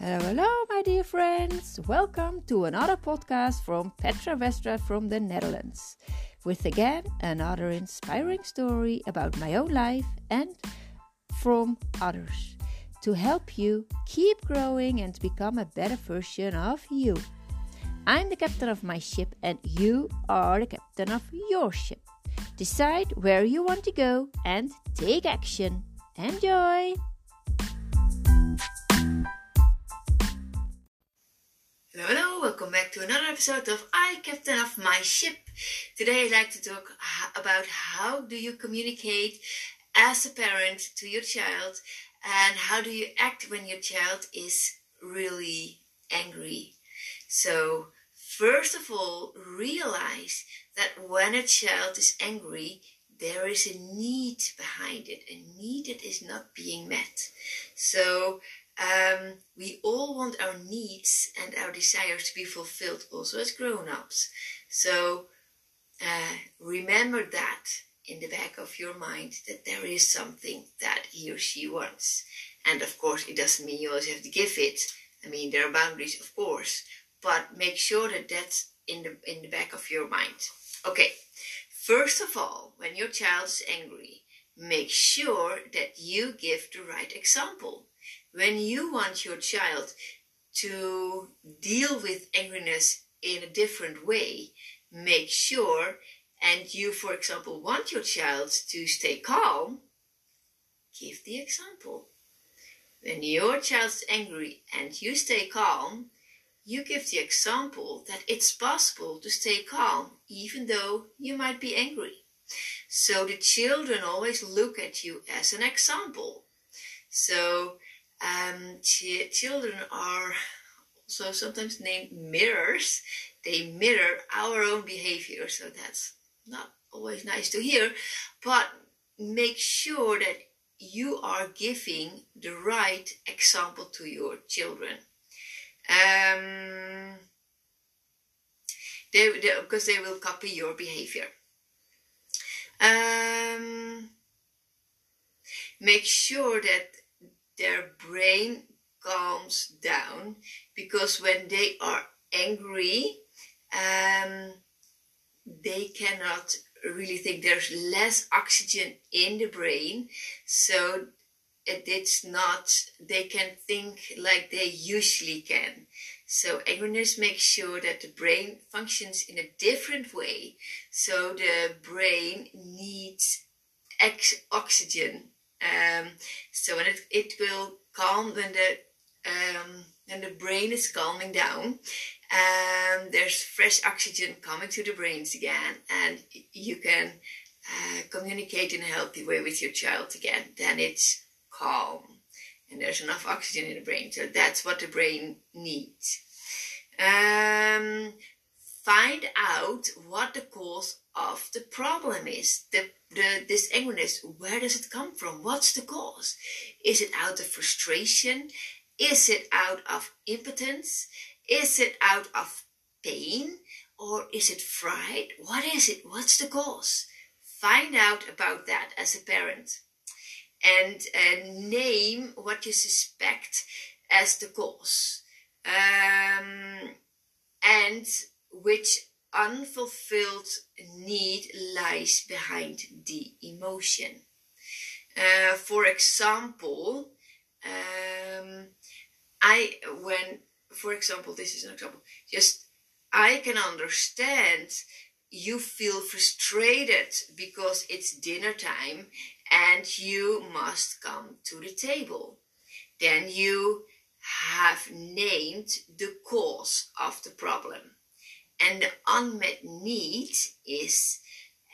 Hello, hello, my dear friends. Welcome to another podcast from Petra Westra from the Netherlands. With again another inspiring story about my own life and from others to help you keep growing and become a better version of you. I'm the captain of my ship, and you are the captain of your ship. Decide where you want to go and take action. Enjoy! Welcome back to another episode of I Captain of My Ship. Today I'd like to talk about how do you communicate as a parent to your child and how do you act when your child is really angry. So, first of all, realize that when a child is angry, there is a need behind it, a need that is not being met. So, um, we all want our needs and our desires to be fulfilled also as grown-ups. So uh, remember that in the back of your mind that there is something that he or she wants. And of course, it doesn't mean you always have to give it. I mean, there are boundaries, of course, but make sure that that's in the in the back of your mind. Okay. First of all, when your child is angry, make sure that you give the right example when you want your child to deal with angriness in a different way, make sure, and you, for example, want your child to stay calm, give the example. When your child's angry and you stay calm, you give the example that it's possible to stay calm even though you might be angry. So the children always look at you as an example. So um, ch- children are also sometimes named mirrors. They mirror our own behavior, so that's not always nice to hear. But make sure that you are giving the right example to your children. Um, they, they, because they will copy your behavior. Um, make sure that their brain calms down because when they are angry, um, they cannot really think there's less oxygen in the brain, so it's not they can think like they usually can. So angriness makes sure that the brain functions in a different way. So the brain needs ex- oxygen um, so when it, it will calm when the um, when the brain is calming down, um, there's fresh oxygen coming to the brains again, and you can uh, communicate in a healthy way with your child again. Then it's calm, and there's enough oxygen in the brain. So that's what the brain needs. Um, find out what the cause of the problem is. The, the, this angriness, where does it come from? What's the cause? Is it out of frustration? Is it out of impotence? Is it out of pain? Or is it fright? What is it? What's the cause? Find out about that as a parent and uh, name what you suspect as the cause. Um, and which unfulfilled need lies behind the emotion. Uh, for example, um, I when for example this is an example just I can understand you feel frustrated because it's dinner time and you must come to the table. Then you have named the cause of the problem. And the unmet need is,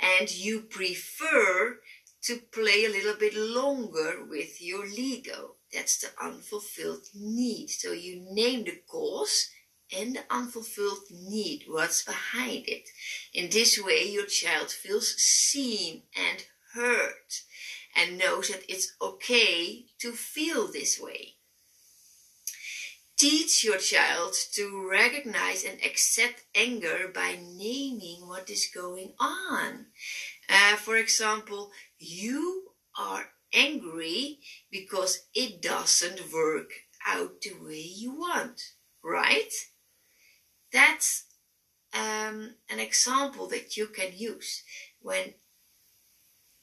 and you prefer to play a little bit longer with your Lego. That's the unfulfilled need. So you name the cause and the unfulfilled need, what's behind it. In this way, your child feels seen and heard and knows that it's okay to feel this way. Teach your child to recognize and accept anger by naming what is going on. Uh, for example, you are angry because it doesn't work out the way you want, right? That's um, an example that you can use when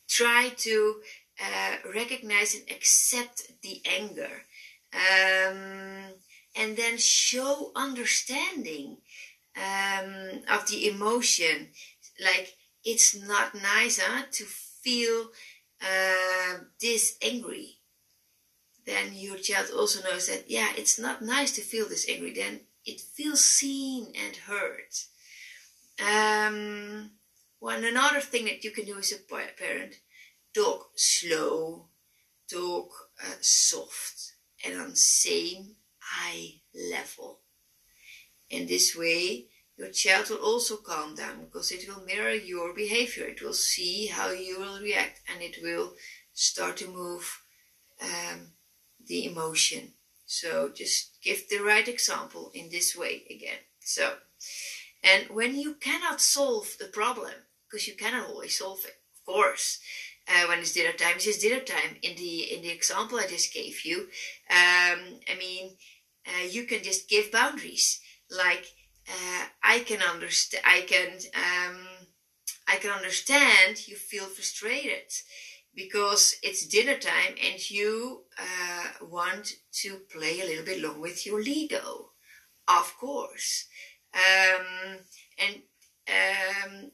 try to uh, recognize and accept the anger um, and then show understanding um, of the emotion. Like it's not nice to feel uh, this angry. Then your child also knows that yeah it's not nice to feel this angry. Then it feels seen and heard. Um, one another thing that you can do as a parent talk slow talk uh, soft and on same eye level in this way your child will also calm down because it will mirror your behavior it will see how you will react and it will start to move um, the emotion. So just give the right example in this way again. So, and when you cannot solve the problem, because you cannot always solve it, of course. Uh, when it's dinner time, it's just dinner time. In the in the example I just gave you, um, I mean, uh, you can just give boundaries. Like uh, I can understand, I can, um, I can understand you feel frustrated because it's dinner time and you uh, want to play a little bit long with your Lego, of course. Um, and um,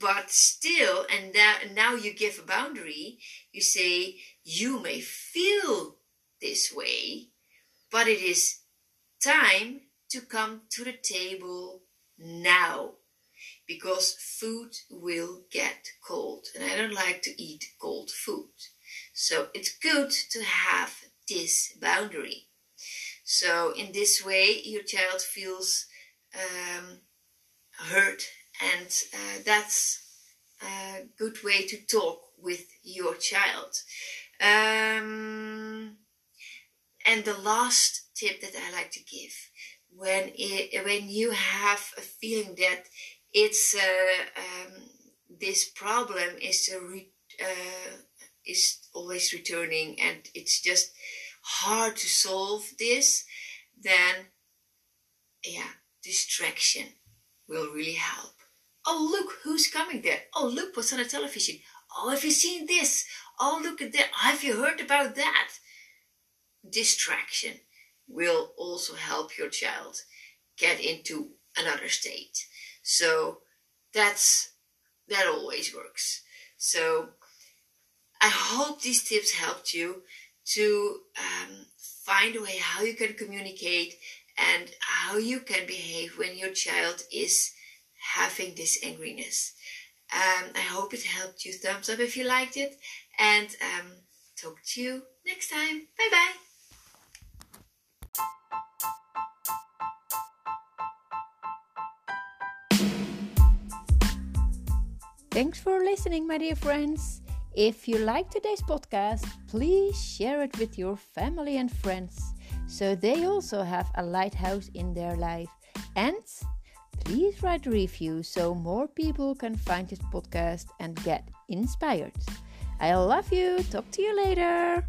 but still, and now you give a boundary. You say you may feel this way, but it is time to come to the table now because food will get cold and I don't like to eat cold food. So it's good to have this boundary. So in this way, your child feels um, hurt, and uh, that's a good way to talk with your child. Um, and the last tip that I like to give when it, when you have a feeling that it's uh, um, this problem is re- uh, is always returning and it's just hard to solve this then yeah distraction will really help. Oh look who's coming there. Oh look what's on the television. Oh have you seen this? Oh look at that. Have you heard about that distraction will also help your child get into another state so that's that always works. So I hope these tips helped you to um, find a way how you can communicate and how you can behave when your child is having this angriness. Um, I hope it helped you. Thumbs up if you liked it, and um, talk to you next time. Bye bye. Thanks for listening, my dear friends. If you like today's podcast, please share it with your family and friends so they also have a lighthouse in their life. And please write a review so more people can find this podcast and get inspired. I love you. Talk to you later.